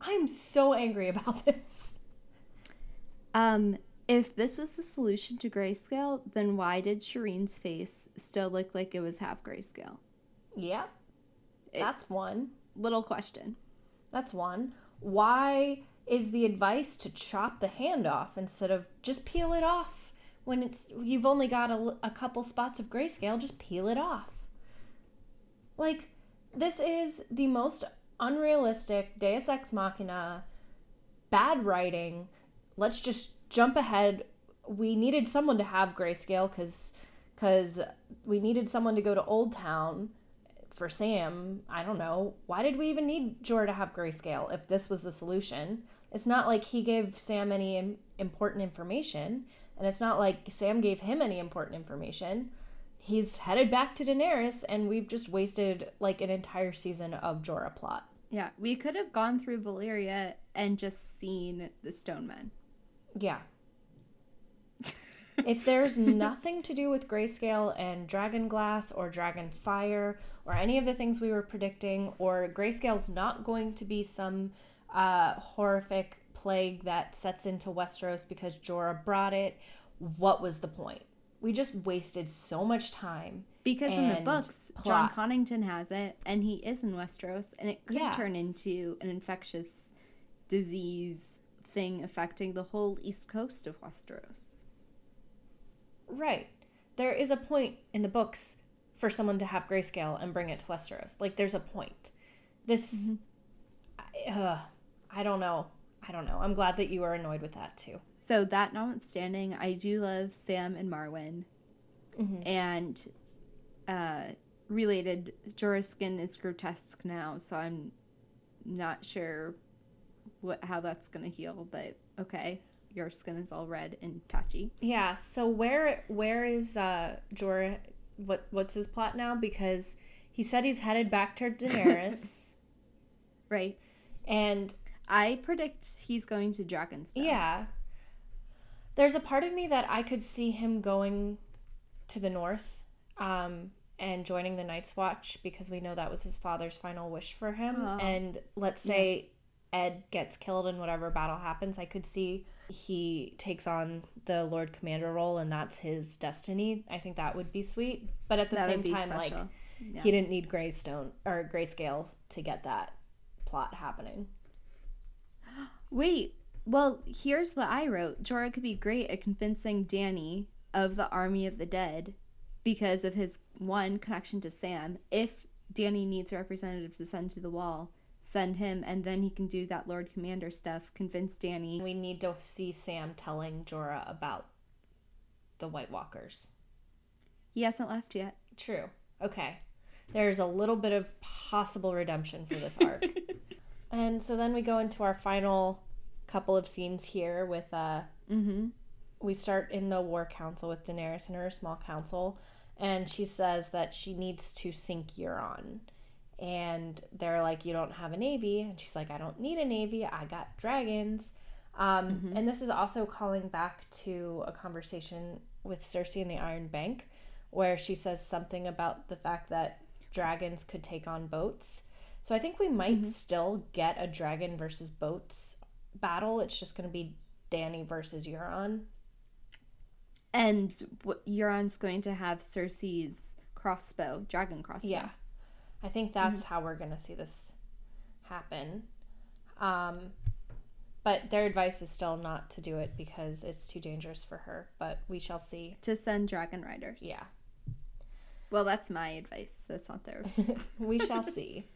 I'm so angry about this. Um, if this was the solution to grayscale, then why did Shireen's face still look like it was half grayscale? Yep. It- That's one. Little question. That's one. Why is the advice to chop the hand off instead of just peel it off? When it's you've only got a, a couple spots of grayscale just peel it off. Like this is the most unrealistic deus ex machina bad writing. Let's just jump ahead. We needed someone to have grayscale because because we needed someone to go to old town for Sam, I don't know. Why did we even need Jorah to have grayscale if this was the solution? It's not like he gave Sam any important information, and it's not like Sam gave him any important information. He's headed back to Daenerys, and we've just wasted like an entire season of Jorah plot. Yeah, we could have gone through Valyria and just seen the Stone Men. Yeah. if there's nothing to do with grayscale and dragon glass or dragon fire or any of the things we were predicting, or grayscale's not going to be some uh, horrific plague that sets into Westeros because Jorah brought it, what was the point? We just wasted so much time. Because in the books, Jon plot. Connington has it, and he is in Westeros, and it could Yeah. turn into an infectious disease thing affecting the whole east coast of Westeros. Right. There is a point in the books for someone to have grayscale and bring it to Westeros. Like, there's a point. This, I, uh, I don't know. I don't know. I'm glad that you are annoyed with that too. So that notwithstanding, I do love Sam and Marwyn, and uh, related. Jorah's skin is grotesque now, so I'm not sure what how that's gonna heal. But okay, your skin is all red and patchy. Yeah. So where where is uh Jorah? What what's his plot now? Because he said he's headed back to Daenerys, Right. and I predict he's going to Dragonstone. Yeah. There's a part of me that I could see him going to the north um, and joining the Night's Watch because we know that was his father's final wish for him. Oh. And let's say Ed gets killed in whatever battle happens, I could see he takes on the Lord Commander role and that's his destiny. I think that would be sweet. But at the that same time, like. Yeah. he didn't need Greystone or Grayscale to get that plot happening. Wait, well, here's what I wrote. Jorah could be great at convincing Danny of the Army of the Dead because of his one connection to Sam. If Danny needs a representative to send to the wall, send him, and then he can do that Lord Commander stuff. Convince Danny. We need to see Sam telling Jorah about the White Walkers. He hasn't left yet. True. Okay. There's a little bit of possible redemption for this arc. and so then we go into our final couple of scenes here with uh Mm-hmm. we start in the war council with Daenerys and her small council, and she says that she needs to sink Euron. And they're like, You don't have a navy. And she's like, I don't need a navy. I got dragons. Um, Mm-hmm. And this is also calling back to a conversation with Cersei in the Iron Bank, where she says something about the fact that dragons could take on boats. So I think we might Mm-hmm. still get a dragon versus boats battle. It's just going to be Danny versus Euron. And Euron's going to have Cersei's crossbow, dragon crossbow. Yeah. I think that's how we're going to see this happen. Um, but their advice is still not to do it because it's too dangerous for her. But we shall see. To send dragon riders. Yeah. Well, that's my advice. That's not theirs. we shall see.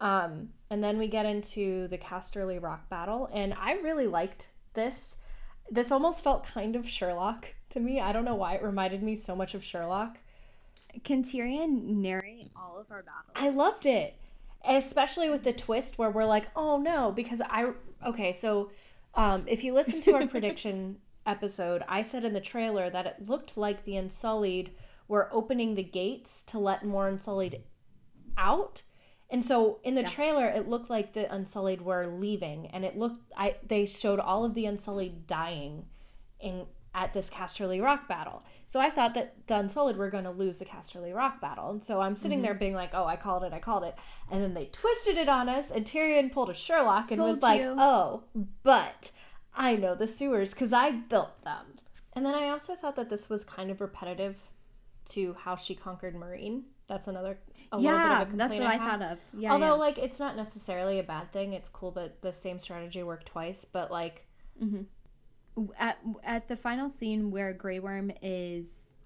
Um, and then we get into the Casterly Rock battle, and I really liked this. This almost felt kind of Sherlock to me. I don't know why it reminded me so much of Sherlock. Can Tyrion narrate all of our battles? I loved it, especially with the twist where we're like, oh no, because I okay. So, um, if you listen to our prediction episode, I said in the trailer that it looked like the Unsullied were opening the gates to let more Unsullied out. And so in the trailer, it looked like the Unsullied were leaving, and it looked I they showed all of the Unsullied dying in at this Casterly Rock battle. So I thought that the Unsullied were going to lose the Casterly Rock battle, and so I'm sitting there mm-hmm. being like, "Oh, I called it, I called it," and then they twisted it on us, and Tyrion pulled a Sherlock and was Told like, you. "Oh, but I know the sewers because I built them." And then I also thought that this was kind of repetitive to how she conquered Meereen. That's another a little bit yeah, of a that's what I, have. thought of. Yeah, Although, yeah. like, it's not necessarily a bad thing. It's cool that the same strategy worked twice, but like, mm-hmm. At at the final scene where Grey Worm is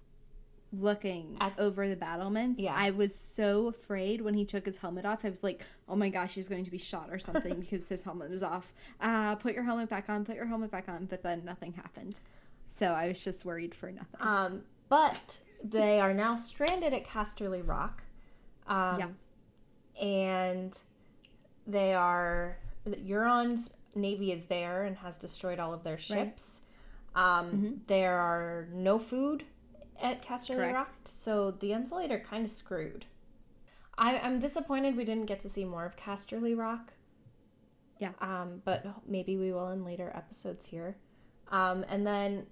looking At- over the battlements, Yeah. I was so afraid when he took his helmet off. I was like, "Oh my gosh, he's going to be shot or something because his helmet was off." Ah, put your helmet back on. Put your helmet back on. But then nothing happened, so I was just worried for nothing. um, but they are now stranded at Casterly Rock. Um, Yeah. And they are Euron's navy is there and has destroyed all of their ships. Um, Mm-hmm. There are no food at Casterly Rock, so the Unsullied are kind of screwed. I, I'm disappointed we didn't get to see more of Casterly Rock. Yeah. Um, but maybe we will in later episodes here. Um, and then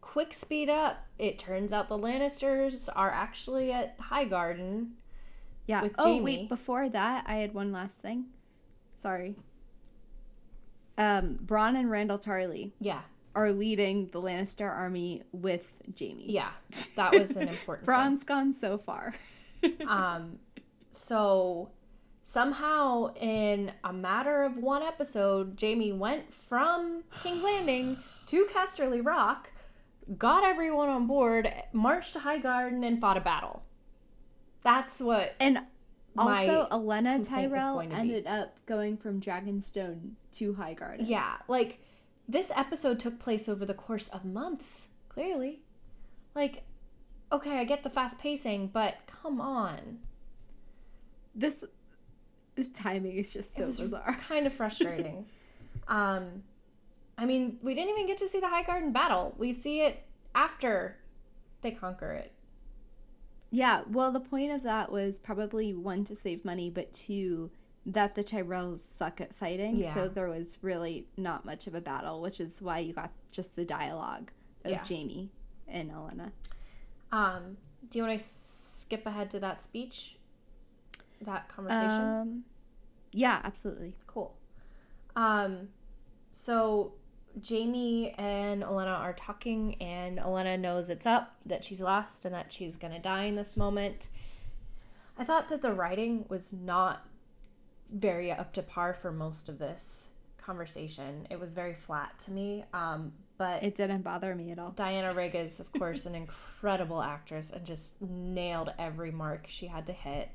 quick speed up. It turns out the Lannisters are actually at High Garden. yeah. with oh Jaime. wait, before that, I had one last thing. Sorry. Um, Bronn and Randyll Tarly Yeah, are leading the Lannister army with Jaime. yeah, that was an important. thing. Bronn's gone so far. Um, so somehow in a matter of one episode, Jaime went from King's Landing to Casterly Rock, got everyone on board, marched to High Garden, and fought a battle. That's what. And also, Olenna Tyrell to be. ended up going from Dragonstone to Highgarden. Yeah, like this episode took place over the course of months. Clearly, like, okay, I get the fast pacing, but come on. This, this timing is just so bizarre. kind of frustrating. um, I mean, we didn't even get to see the High Garden battle. We see it after they conquer it. Yeah, well, the point of that was probably one to save money, but two that the Tyrells suck at fighting. Yeah. So there was really not much of a battle, which is why you got just the dialogue of Yeah. Jaime and Olenna. Um, do you want to skip ahead to that speech? That conversation? Um, yeah, absolutely. Cool. Um, so Jaime and Olenna are talking, and Olenna knows it's up, that she's lost, and that she's gonna die in this moment. I thought that the writing was not very up to par for most of this conversation. It was very flat to me. Um, but It didn't bother me at all. Diana Rigg is, of course, an incredible actress and just nailed every mark she had to hit.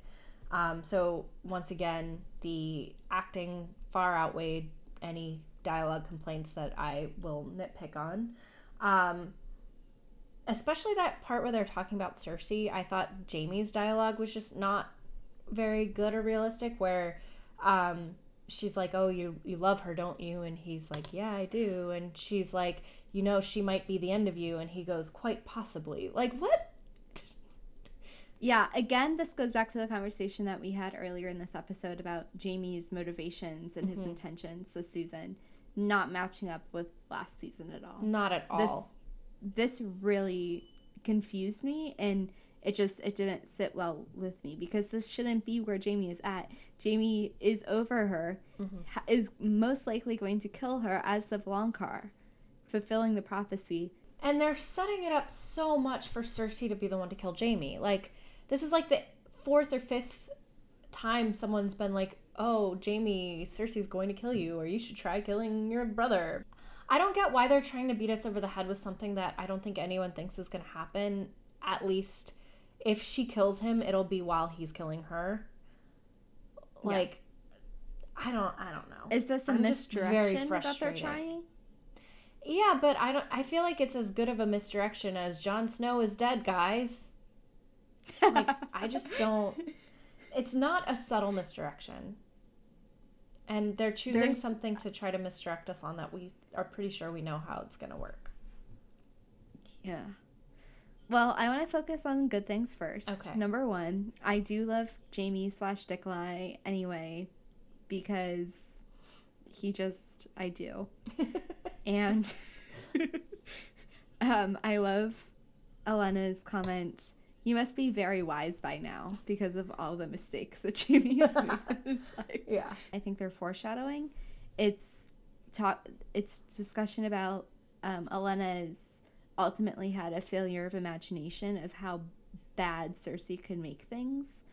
Um, so, once again, the acting far outweighed any dialogue complaints that I will nitpick on. Um, especially that part where they're talking about Cersei. I thought Jaime's dialogue was just not very good or realistic, where um, she's like, "Oh, you you love her, don't you?" And he's like, "Yeah, I do." And she's like, "You know, she might be the end of you." And he goes, "Quite possibly." Like, what? Yeah, again, this goes back to the conversation that we had earlier in this episode about Jaime's motivations and his intentions this season not matching up with last season at all. Not at all. This this really confused me and it just it didn't sit well with me because this shouldn't be where Jaime is at. Jaime is over her, mm-hmm. ha- is most likely going to kill her as the valonqar, fulfilling the prophecy. And they're setting it up so much for Cersei to be the one to kill Jaime. Like, this is like the fourth or fifth time someone's been like, oh, Jaime, Cersei's going to kill you, or you should try killing your brother. I don't get why they're trying to beat us over the head with something that I don't think anyone thinks is going to happen. At least, if she kills him, it'll be while he's killing her. Like, I don't, I don't know. Is this a I'm misdirection that they're trying? Yeah, but I don't. I feel like it's as good of a misdirection as Jon Snow is dead, guys. Like I just don't. It's not a subtle misdirection, and they're choosing There's- something to try to misdirect us on that we are pretty sure we know how it's gonna work. Yeah. Well, I want to focus on good things first. Okay. Number one, I do love Jaime slash Dickley anyway, because he just I do, and um, I love Olenna's comment. You must be very wise by now because of all the mistakes that Jaime has made in his life. Yeah. I think they're foreshadowing. It's talk. It's discussion about um, Olenna's ultimately had a failure of imagination of how bad Cersei could make things,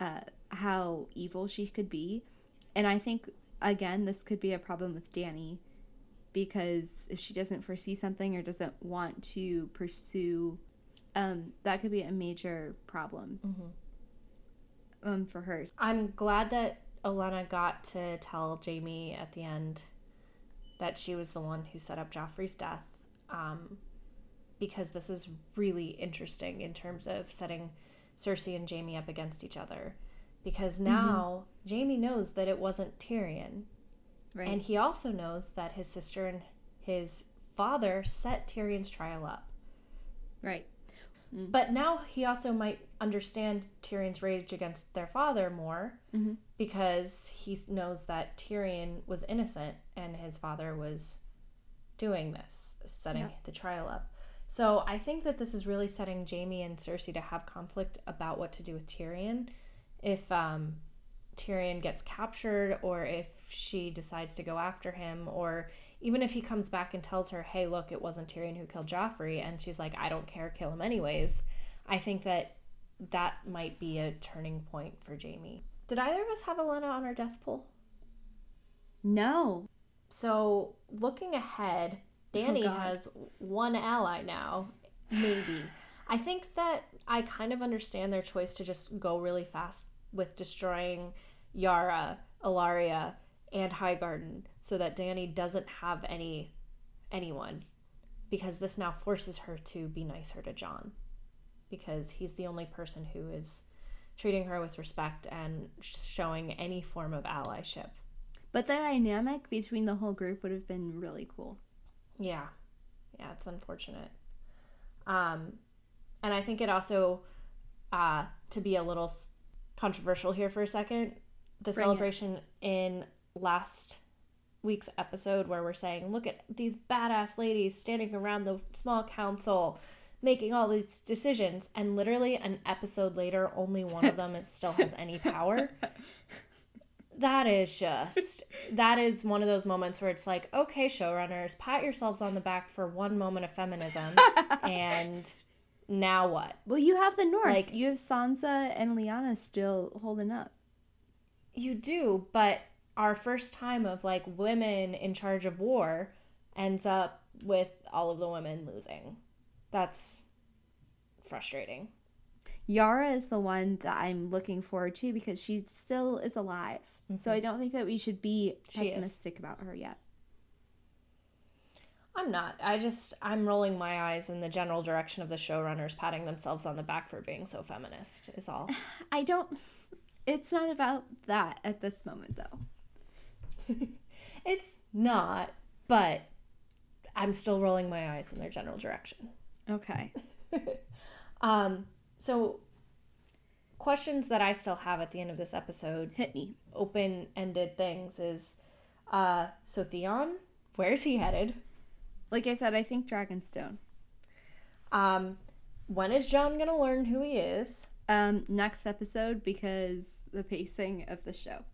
uh, how evil she could be, and I think again this could be a problem with Danny because if she doesn't foresee something or doesn't want to pursue, um, that could be a major problem um, for her. I'm glad that Olenna got to tell Jaime at the end that she was the one who set up Joffrey's death. Um, because this is really interesting in terms of setting Cersei and Jaime up against each other. Because now Jaime knows that it wasn't Tyrion. Right. And he also knows that his sister and his father set Tyrion's trial up. right. But now he also might understand Tyrion's rage against their father more Mhm. because he knows that Tyrion was innocent and his father was doing this, setting Yeah. the trial up. So I think that this is really setting Jaime and Cersei to have conflict about what to do with Tyrion. If um, Tyrion gets captured, or if she decides to go after him, or even if he comes back and tells her, hey, look, it wasn't Tyrion who killed Joffrey, and she's like, I don't care, kill him anyways, I think that that might be a turning point for Jaime. Did either of us have Olenna on our death pool? No. So looking ahead, oh, Danny Oh, has one ally now, maybe. I think that I kind of understand their choice to just go really fast with destroying Yara, Ellaria, and Highgarden so that Danny doesn't have any anyone because this now forces her to be nicer to Jon because he's the only person who is treating her with respect and showing any form of allyship. But the dynamic between the whole group would have been really cool. Yeah. Yeah, it's unfortunate. Um and I think it also uh to be a little controversial here for a second, the Bring it. celebration in last week's episode where we're saying, look at these badass ladies standing around the small council making all these decisions and literally an episode later only one of them still has any power. That is just that is one of those moments where it's like, okay, showrunners, pat yourselves on the back for one moment of feminism, and now what? Well, you have the North. Like- you have Sansa and Lyanna still holding up. You do, but our first time of like women in charge of war ends up with all of the women losing. That's frustrating. Yara is the one that I'm looking forward to because she still is alive. So mm-hmm. I don't think that we should be pessimistic about her yet. I'm not. I just I'm rolling my eyes in the general direction of the showrunners patting themselves on the back for being so feminist is all. I don't. It's not about that at this moment, though. it's not, but I'm still rolling my eyes in their general direction. Okay. Um, so questions that I still have at the end of this episode, Hit me. open-ended things is uh so Theon, where's he headed? Like I said, I think Dragonstone. Um when is Jon going to learn who he is? Um, next episode because the pacing of the show.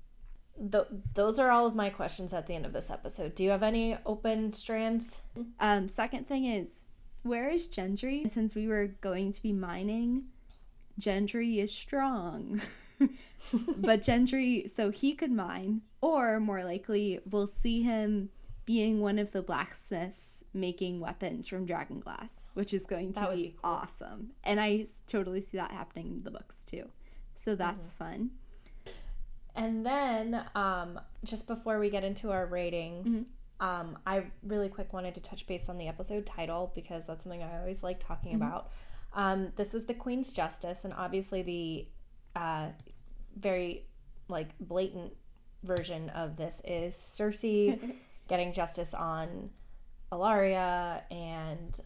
Th- those are all of my questions at the end of this episode. Do you have any open strands? Um, second thing is, where is Gendry? Since we were going to be mining, Gendry is strong. but Gendry, so he could mine, or more likely, we'll see him being one of the blacksmiths making weapons from dragon glass, which is going to be, be cool. awesome. And I totally see that happening in the books too. So that's Mm-hmm. fun. And then, um, just before we get into our ratings, um, I really quick wanted to touch base on the episode title because that's something I always like talking about. Um, this was the Queen's Justice, and obviously the uh, very like blatant version of this is Cersei getting justice on Ellaria and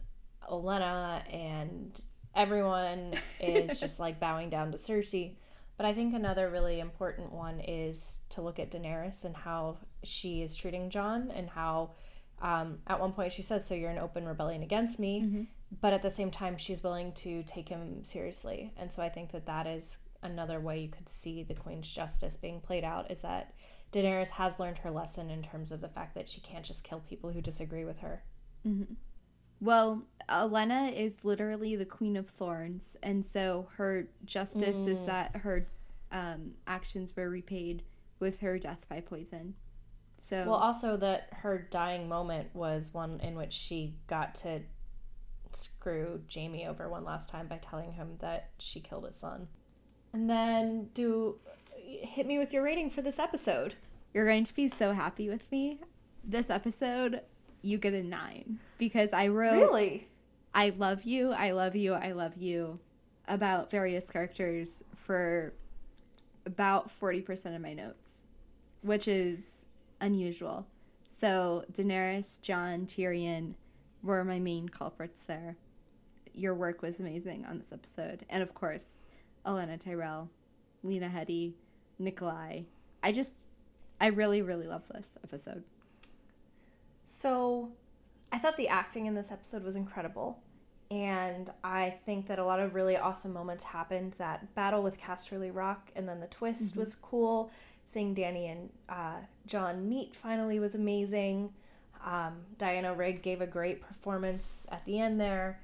Olenna, and everyone is just like bowing down to Cersei. But I think another really important one is to look at Daenerys and how she is treating Jon, and how um, at one point she says, "So you're an open rebellion against me," but at the same time she's willing to take him seriously. And so I think that that is another way you could see the Queen's justice being played out is that Daenerys has learned her lesson in terms of the fact that she can't just kill people who disagree with her. Well, Olenna is literally the Queen of Thorns, and so her justice is that her um, actions were repaid with her death by poison. So, Well, also that her dying moment was one in which she got to screw Jaime over one last time by telling him that she killed his son. And then do hit me with your rating for this episode. you're going to be so happy with me. This episode, you get a nine because I wrote really I love you, I love you, I love you about various characters for about 40% of my notes, which is unusual. So, Daenerys, Jon, Tyrion were my main culprits there. Your work was amazing on this episode. And of course, Olenna Tyrell, Lena Headey, Nikolai. I just, I really, really love this episode. So, I thought the acting in this episode was incredible. And I think that a lot of really awesome moments happened. That battle with Casterly Rock and then the twist was cool. Seeing Danny and uh, Jon meet finally was amazing. Um, Diana Rigg gave a great performance at the end there.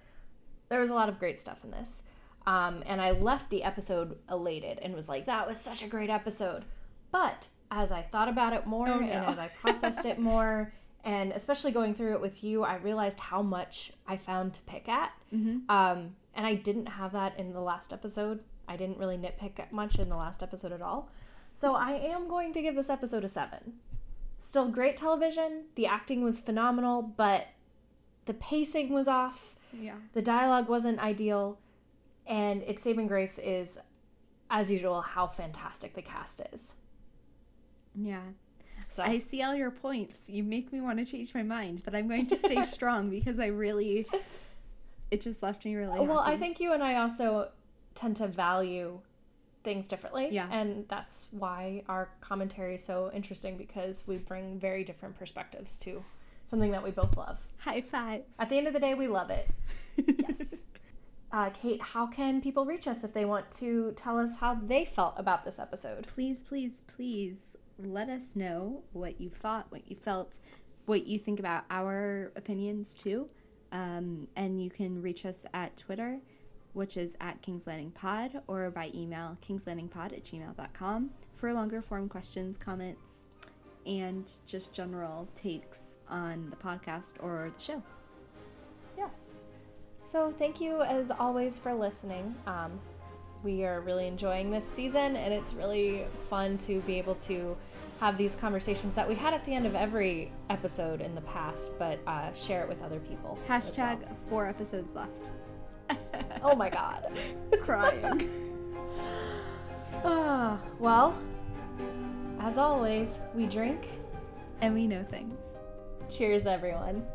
There was a lot of great stuff in this. Um, and I left the episode elated and was like, that was such a great episode. But as I thought about it more Oh, no. and as I processed it more, and especially going through it with you, I realized how much I found to pick at. Mm-hmm. Um, and I didn't have that in the last episode. I didn't really nitpick much in the last episode at all. So I am going to give this episode a seven. Still great television. The acting was phenomenal, but the pacing was off. Yeah. The dialogue wasn't ideal. And its saving grace is, as usual, how fantastic the cast is. Yeah. So I see all your points. You make me want to change my mind, but I'm going to stay strong because I really, it just left me really. well, I think you and I also tend to value things differently. Yeah. And that's why our commentary is so interesting because we bring very different perspectives to something that we both love. high five. At the end of the day, we love it. Yes. uh, Kate, how can people reach us if they want to tell us how they felt about this episode? please, please, please let us know what you thought, what you felt, what you think about our opinions too. Um, and you can reach us at Twitter, which is at King's Landing Pod, or by email, kingslandingpod at gmail.com for longer form questions, comments, and just general takes on the podcast or the show. Yes. So thank you as always for listening. Um, we are really enjoying this season, and it's really fun to be able to have these conversations that we had at the end of every episode in the past, but uh, share it with other people. as Hashtag four episodes left. Oh my god. Crying. Ah, well, as always, we drink And we know things. Cheers, everyone.